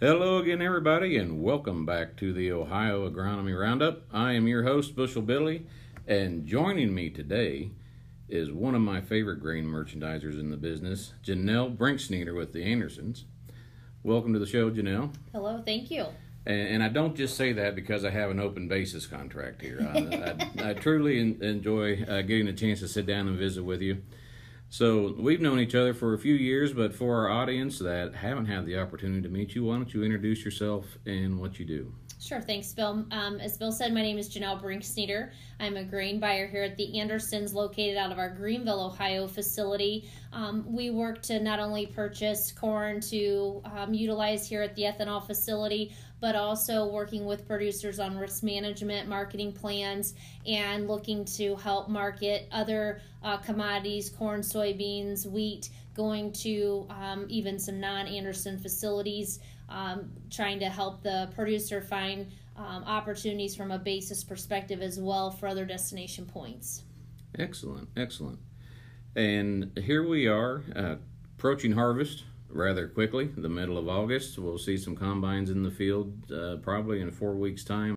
Hello again, everybody, and welcome back to the Ohio Agronomy Roundup. I am your host, Bushel Billy, and joining me today is one of my favorite grain merchandisers in the business, Janelle Brinksneeder with the Andersons. Welcome to the show, Janelle. Hello, thank you. And, and I don't just say that because I have an open basis contract here. I, I, I truly en- enjoy uh, getting a chance to sit down and visit with you. So we've known each other for a few years, but for our audience that haven't had the opportunity to meet you, why don't you introduce yourself and what you do? Sure, thanks, Bill. Um, as Bill said, my name is Janelle Brinksneeder. I'm a grain buyer here at the Andersons, located out of our Greenville, Ohio facility. Um, we work to not only purchase corn to um, utilize here at the ethanol facility, but also working with producers on risk management, marketing plans, and looking to help market other uh, commodities, corn, soybeans, wheat, going to um, even some non Anderson facilities um, trying to help the producer find um, opportunities from a basis perspective as well for other destination points. Excellent, excellent. And here we are uh, approaching harvest rather quickly, the middle of August. We'll see some combines in the field uh, probably in four weeks' time.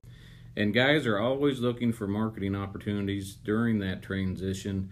And guys are always looking for marketing opportunities during that transition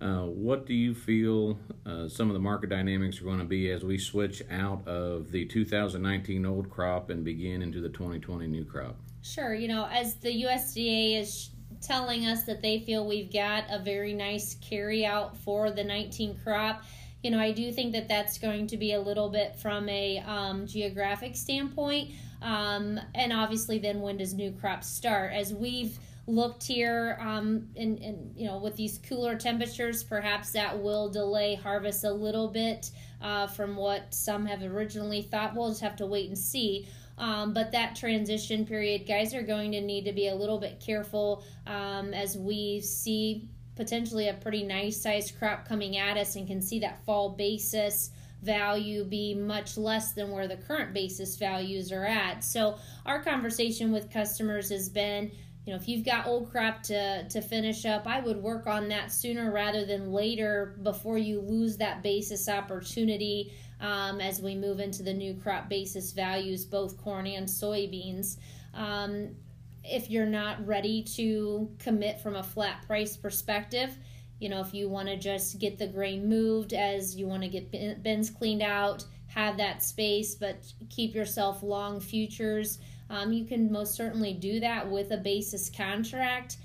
uh, what do you feel uh, some of the market dynamics are going to be as we switch out of the 2019 old crop and begin into the 2020 new crop? Sure. You know, as the USDA is telling us that they feel we've got a very nice carry out for the 19 crop, you know, I do think that that's going to be a little bit from a um, geographic standpoint. Um, and obviously, then when does new crop start? As we've looked here um, and, and you know with these cooler temperatures perhaps that will delay harvest a little bit uh, from what some have originally thought we'll just have to wait and see um, but that transition period guys are going to need to be a little bit careful um, as we see potentially a pretty nice sized crop coming at us and can see that fall basis value be much less than where the current basis values are at. So, our conversation with customers has been you know, if you've got old crop to, to finish up, I would work on that sooner rather than later before you lose that basis opportunity um, as we move into the new crop basis values, both corn and soybeans. Um, if you're not ready to commit from a flat price perspective, you know, if you want to just get the grain moved as you want to get bins cleaned out, have that space, but keep yourself long futures um, you can most certainly do that with a basis contract.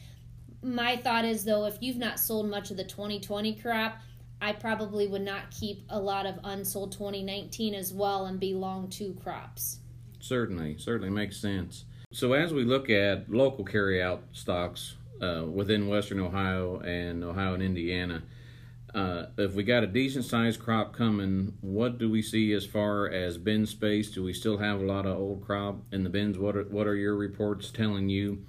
My thought is, though, if you've not sold much of the 2020 crop, I probably would not keep a lot of unsold 2019 as well and be long two crops. Certainly, certainly makes sense. So, as we look at local carryout stocks uh, within Western Ohio and Ohio and Indiana, uh, if we got a decent sized crop coming, what do we see as far as bin space? Do we still have a lot of old crop in the bins? What are, what are your reports telling you?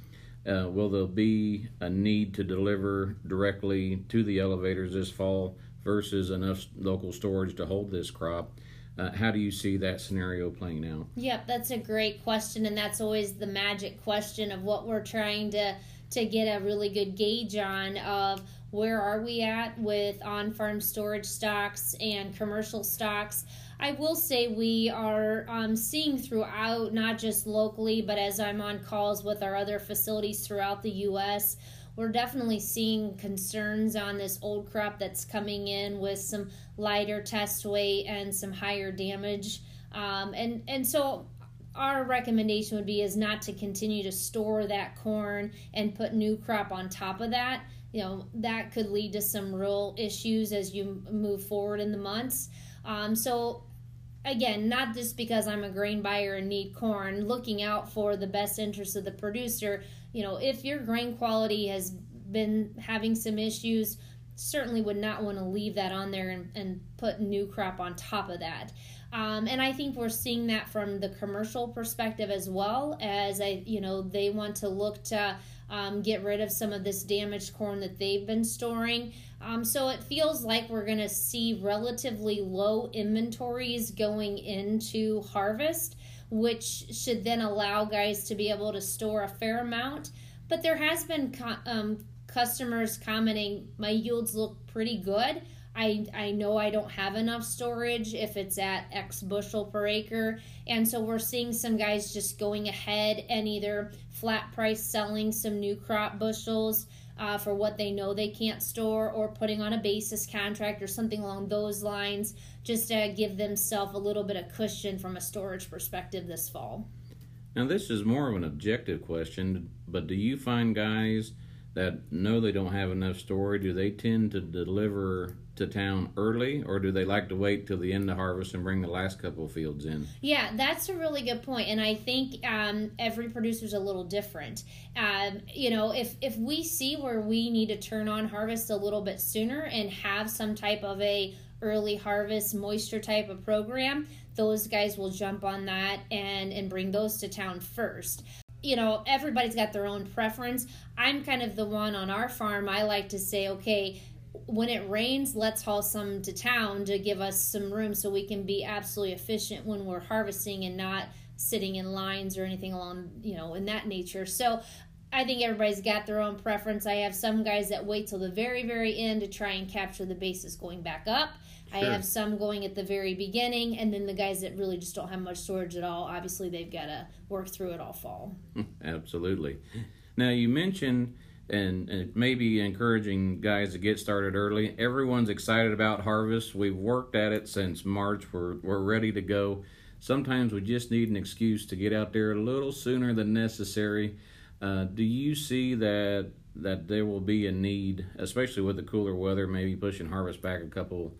Uh, will there be a need to deliver directly to the elevators this fall versus enough local storage to hold this crop? Uh, how do you see that scenario playing out? Yep, that's a great question, and that's always the magic question of what we're trying to to get a really good gauge on of where are we at with on farm storage stocks and commercial stocks. I will say we are um, seeing throughout, not just locally, but as I'm on calls with our other facilities throughout the U.S., we're definitely seeing concerns on this old crop that's coming in with some lighter test weight and some higher damage. Um, and and so our recommendation would be is not to continue to store that corn and put new crop on top of that you know that could lead to some real issues as you move forward in the months. Um, so again not just because i'm a grain buyer and need corn looking out for the best interest of the producer you know if your grain quality has been having some issues certainly would not want to leave that on there and, and put new crop on top of that. Um, and I think we're seeing that from the commercial perspective as well as I, you know, they want to look to um, get rid of some of this damaged corn that they've been storing. Um, so it feels like we're going to see relatively low inventories going into harvest, which should then allow guys to be able to store a fair amount. But there has been co- um, customers commenting, my yields look pretty good. I, I know I don't have enough storage if it's at X bushel per acre. And so we're seeing some guys just going ahead and either flat price selling some new crop bushels uh, for what they know they can't store or putting on a basis contract or something along those lines just to give themselves a little bit of cushion from a storage perspective this fall. Now, this is more of an objective question, but do you find guys that know they don't have enough storage, do they tend to deliver to town early, or do they like to wait till the end of harvest and bring the last couple fields in? Yeah, that's a really good point, and I think um, every producer's a little different. Um, you know, if if we see where we need to turn on harvest a little bit sooner and have some type of a early harvest moisture type of program, those guys will jump on that and and bring those to town first you know, everybody's got their own preference. I'm kind of the one on our farm. I like to say, okay, when it rains, let's haul some to town to give us some room so we can be absolutely efficient when we're harvesting and not sitting in lines or anything along, you know, in that nature. So I think everybody's got their own preference. I have some guys that wait till the very, very end to try and capture the bases going back up. Sure. I have some going at the very beginning, and then the guys that really just don't have much storage at all, obviously they've got to work through it all fall. Absolutely. Now, you mentioned and, and maybe encouraging guys to get started early. Everyone's excited about harvest. We've worked at it since March. We're, we're ready to go. Sometimes we just need an excuse to get out there a little sooner than necessary. Uh, do you see that that there will be a need, especially with the cooler weather, maybe pushing harvest back a couple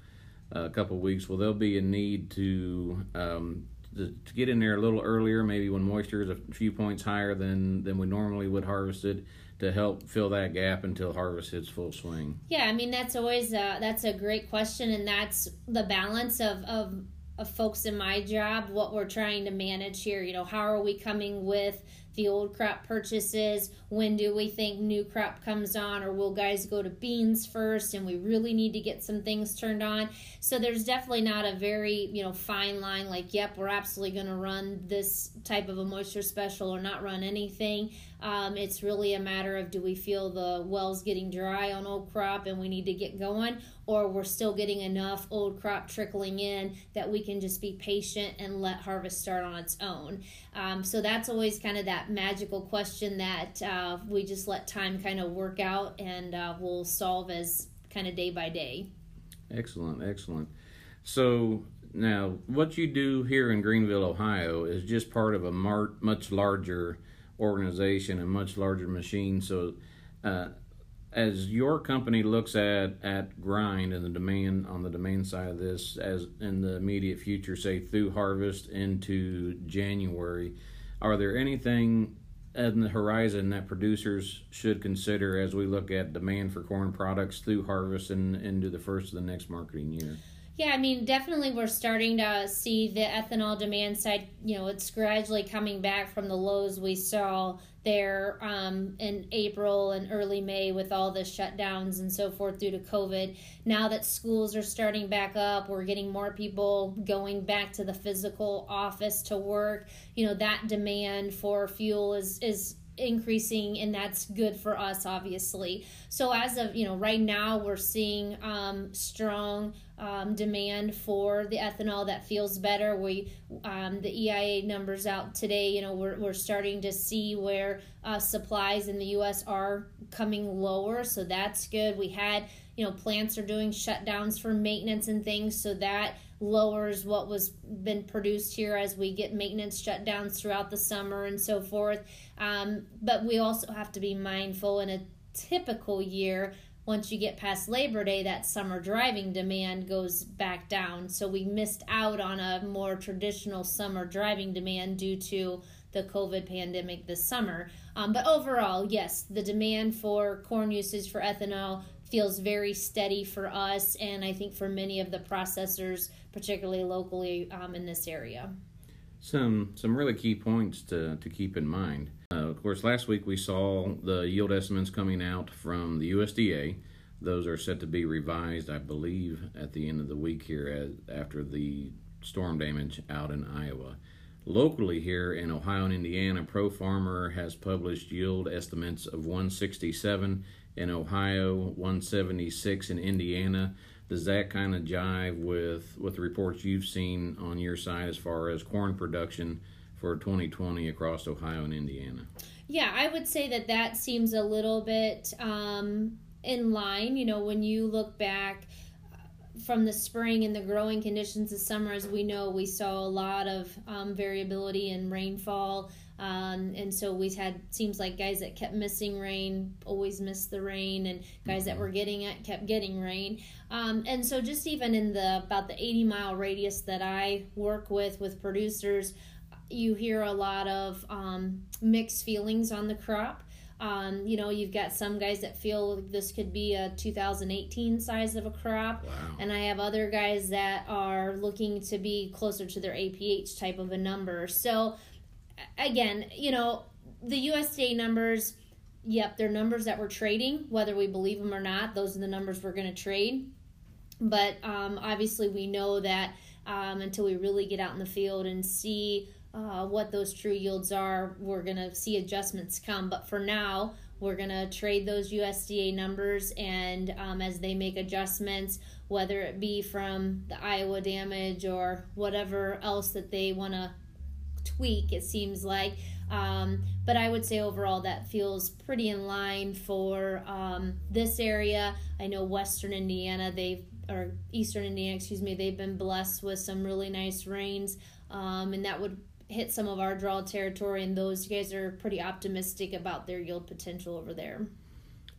a couple weeks? Will there be a need to, um, to to get in there a little earlier, maybe when moisture is a few points higher than than we normally would harvest it? to help fill that gap until harvest hits full swing? Yeah, I mean that's always a, that's a great question, and that's the balance of of of folks in my job. What we're trying to manage here, you know, how are we coming with the old crop purchases? When do we think new crop comes on? Or will guys go to beans first and we really need to get some things turned on? So there's definitely not a very, you know, fine line like, yep, we're absolutely going to run this type of a moisture special or not run anything. Um, it's really a matter of do we feel the wells getting dry on old crop and we need to get going, or we're still getting enough old crop trickling in that we can just be patient and let harvest start on its own. Um, so that's always kind of that magical question that uh, we just let time kind of work out and uh, we'll solve as kind of day by day. Excellent, excellent. So now, what you do here in Greenville, Ohio, is just part of a mar- much larger organization and much larger machine. So, uh, as your company looks at at grind and the demand on the demand side of this as in the immediate future say through harvest into january are there anything in the horizon that producers should consider as we look at demand for corn products through harvest and into the first of the next marketing year yeah, I mean, definitely we're starting to see the ethanol demand side. You know, it's gradually coming back from the lows we saw there um, in April and early May with all the shutdowns and so forth due to COVID. Now that schools are starting back up, we're getting more people going back to the physical office to work. You know, that demand for fuel is is increasing and that's good for us obviously. So as of you know right now we're seeing um, strong um, demand for the ethanol that feels better. We um, the eia numbers out today you know we're, we're starting to see where uh, supplies in the us are coming lower so that's good. We had you know plants are doing shutdowns for maintenance and things so that lowers what was been produced here as we get maintenance shutdowns throughout the summer and so forth. Um, but we also have to be mindful in a typical year. Once you get past Labor Day, that summer driving demand goes back down. So we missed out on a more traditional summer driving demand due to the COVID pandemic this summer. Um, but overall, yes, the demand for corn usage for ethanol feels very steady for us and I think for many of the processors, particularly locally um, in this area. Some some really key points to, to keep in mind. Uh, of course, last week we saw the yield estimates coming out from the USDA. Those are set to be revised, I believe, at the end of the week here as, after the storm damage out in Iowa. Locally here in Ohio and Indiana, Pro Farmer has published yield estimates of 167 in Ohio, 176 in Indiana. Does that kind of jive with with the reports you've seen on your side as far as corn production for 2020 across Ohio and Indiana? Yeah, I would say that that seems a little bit um, in line. You know, when you look back from the spring and the growing conditions of summer, as we know, we saw a lot of um, variability in rainfall. Um, and so we've had seems like guys that kept missing rain always missed the rain, and guys that were getting it kept getting rain. Um, and so just even in the about the 80 mile radius that I work with with producers, you hear a lot of um, mixed feelings on the crop. Um, you know, you've got some guys that feel this could be a 2018 size of a crop, wow. and I have other guys that are looking to be closer to their APH type of a number. So, again, you know, the USDA numbers, yep, they're numbers that we're trading, whether we believe them or not. Those are the numbers we're going to trade. But um, obviously, we know that um, until we really get out in the field and see uh, what those true yields are, we're going to see adjustments come. But for now, we're going to trade those USDA numbers, and um, as they make adjustments, whether it be from the Iowa damage or whatever else that they want to tweak, it seems like. Um, but I would say overall that feels pretty in line for um, this area. I know Western Indiana, they've or Eastern Indiana, excuse me, they've been blessed with some really nice rains, um, and that would hit some of our draw territory, and those guys are pretty optimistic about their yield potential over there.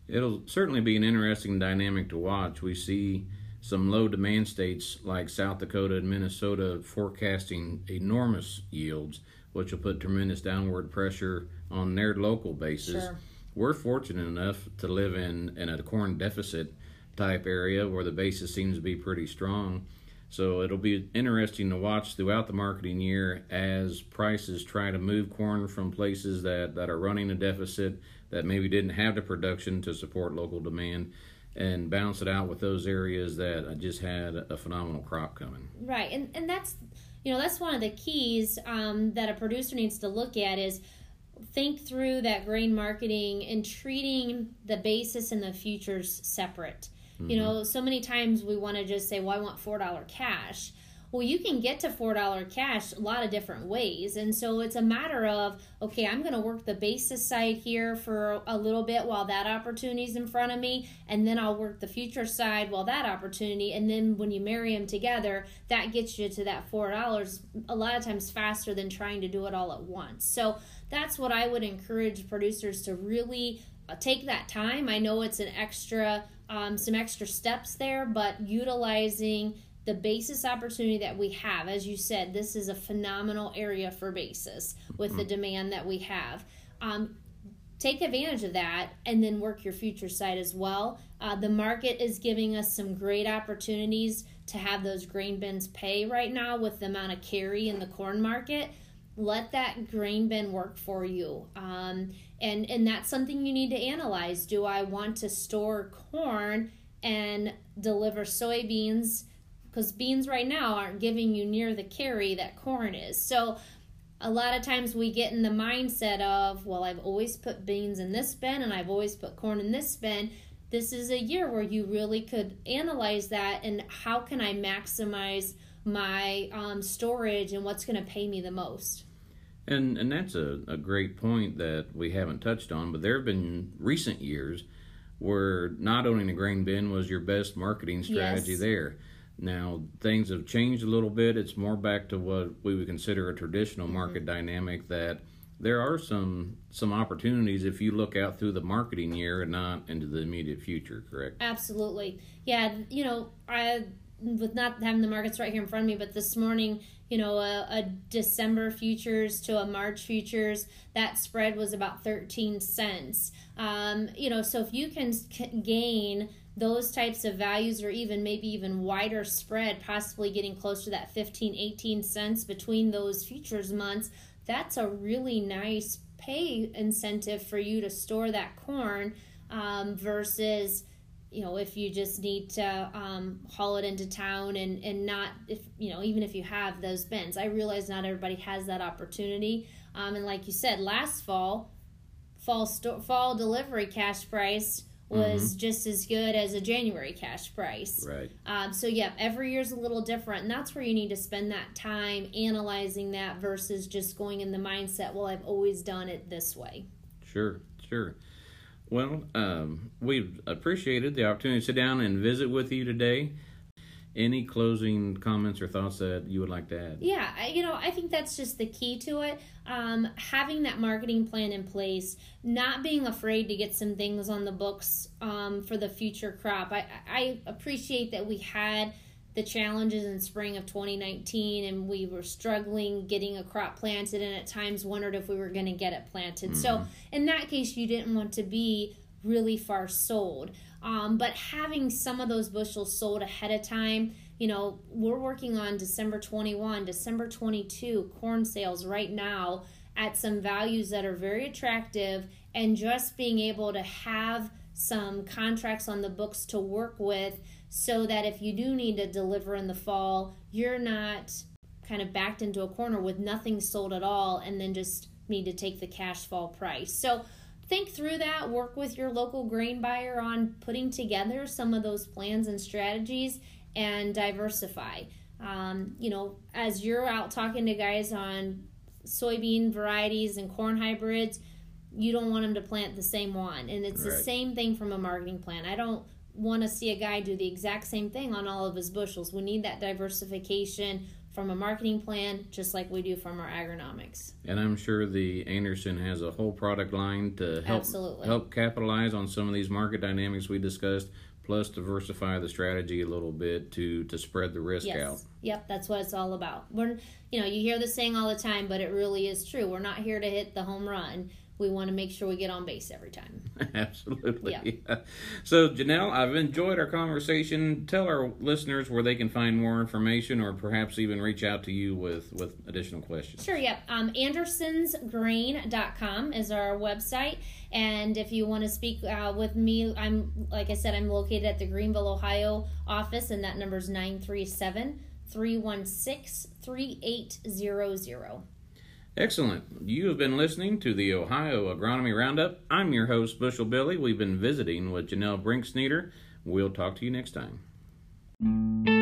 It'll certainly be an interesting dynamic to watch. We see some low demand states like South Dakota and Minnesota forecasting enormous yields, which will put tremendous downward pressure on their local bases. Sure. We're fortunate enough to live in, in a corn deficit type area where the basis seems to be pretty strong. So it'll be interesting to watch throughout the marketing year as prices try to move corn from places that, that are running a deficit that maybe didn't have the production to support local demand and balance it out with those areas that just had a phenomenal crop coming. Right, and and that's you know that's one of the keys um, that a producer needs to look at is think through that grain marketing and treating the basis and the futures separate. Mm-hmm. You know, so many times we want to just say, well, I want $4 cash. Well, you can get to $4 cash a lot of different ways. And so it's a matter of, okay, I'm going to work the basis side here for a little bit while that opportunity is in front of me. And then I'll work the future side while that opportunity. And then when you marry them together, that gets you to that $4 a lot of times faster than trying to do it all at once. So that's what I would encourage producers to really uh, take that time. I know it's an extra um, some extra steps there, but utilizing the basis opportunity that we have. As you said, this is a phenomenal area for basis with mm-hmm. the demand that we have. Um, take advantage of that and then work your future side as well. Uh, the market is giving us some great opportunities to have those grain bins pay right now with the amount of carry in the corn market. Let that grain bin work for you. Um, and and that's something you need to analyze. Do i want to store corn and deliver soybeans? Because beans right now aren't giving you near the carry that corn is. So a lot of times we get in the mindset of well i've always put beans in this bin and i've always put corn in this bin. This is a year where you really could analyze that and how can i maximize my um, storage and what's going to pay me the most and and that's a, a great point that we haven't touched on, but there have been recent years where not owning a grain bin was your best marketing strategy yes. there. Now things have changed a little bit. It's more back to what we would consider a traditional mm-hmm. market mm-hmm. dynamic that there are some some opportunities if you look out through the marketing year and not into the immediate future, correct? Absolutely. Yeah, you know, I with not having the markets right here in front of me, but this morning you know, a, a, December futures to a March futures, that spread was about 13 cents. Um, you know, so if you can gain those types of values or even maybe even wider spread, possibly getting close to that 15, 18 cents between those futures months, that's a really nice pay incentive for you to store that corn um, versus you know if you just need to um, haul it into town and and not if you know even if you have those bins i realize not everybody has that opportunity um, and like you said last fall fall sto- fall delivery cash price was mm-hmm. just as good as a January cash price. Right. Um, so yeah, every year's a little different, and that's where you need to spend that time analyzing that versus just going in the mindset, well, I've always done it this way. Sure, sure. Well, um, we've appreciated the opportunity to sit down and visit with you today. Any closing comments or thoughts that you would like to add? Yeah, I, you know, I think that's just the key to it. Um, having that marketing plan in place, not being afraid to get some things on the books um, for the future crop. I, I appreciate that we had the challenges in spring of 2019 and we were struggling getting a crop planted and at times wondered if we were going to get it planted. Mm-hmm. So, in that case, you didn't want to be really far sold. Um, but having some of those bushels sold ahead of time, you know, we're working on December 21, December 22 corn sales right now at some values that are very attractive, and just being able to have some contracts on the books to work with so that if you do need to deliver in the fall, you're not kind of backed into a corner with nothing sold at all and then just need to take the cash fall price. So think through that, work with your local grain buyer on putting together some of those plans and strategies and diversify. Um, you know, as you're out talking to guys on soybean varieties and corn hybrids, you don't want them to plant the same one. And it's right. the same thing from a marketing plan. I don't want to see a guy do the exact same thing on all of his bushels. We need that diversification from a marketing plan, just like we do from our agronomics. And I'm sure the Anderson has a whole product line to help Absolutely. help capitalize on some of these market dynamics we discussed, plus diversify the strategy a little bit to to spread the risk yes. out. Yep, that's what it's all about. We're you know you hear the saying all the time, but it really is true. We're not here to hit the home run we want to make sure we get on base every time. Absolutely. Yeah. yeah. So, Janelle, I've enjoyed our conversation. Tell our listeners where they can find more information or perhaps even reach out to you with, with additional questions. Sure, yep. Um, AndersonsGrain.com is our website. And if you want to speak uh, with me, I'm, like I said, I'm located at the Greenville, Ohio office, and that number is 937 316 3800. Excellent. You have been listening to the Ohio Agronomy Roundup. I'm your host, Bushel Billy. We've been visiting with Janelle Brinksneeder. We'll talk to you next time.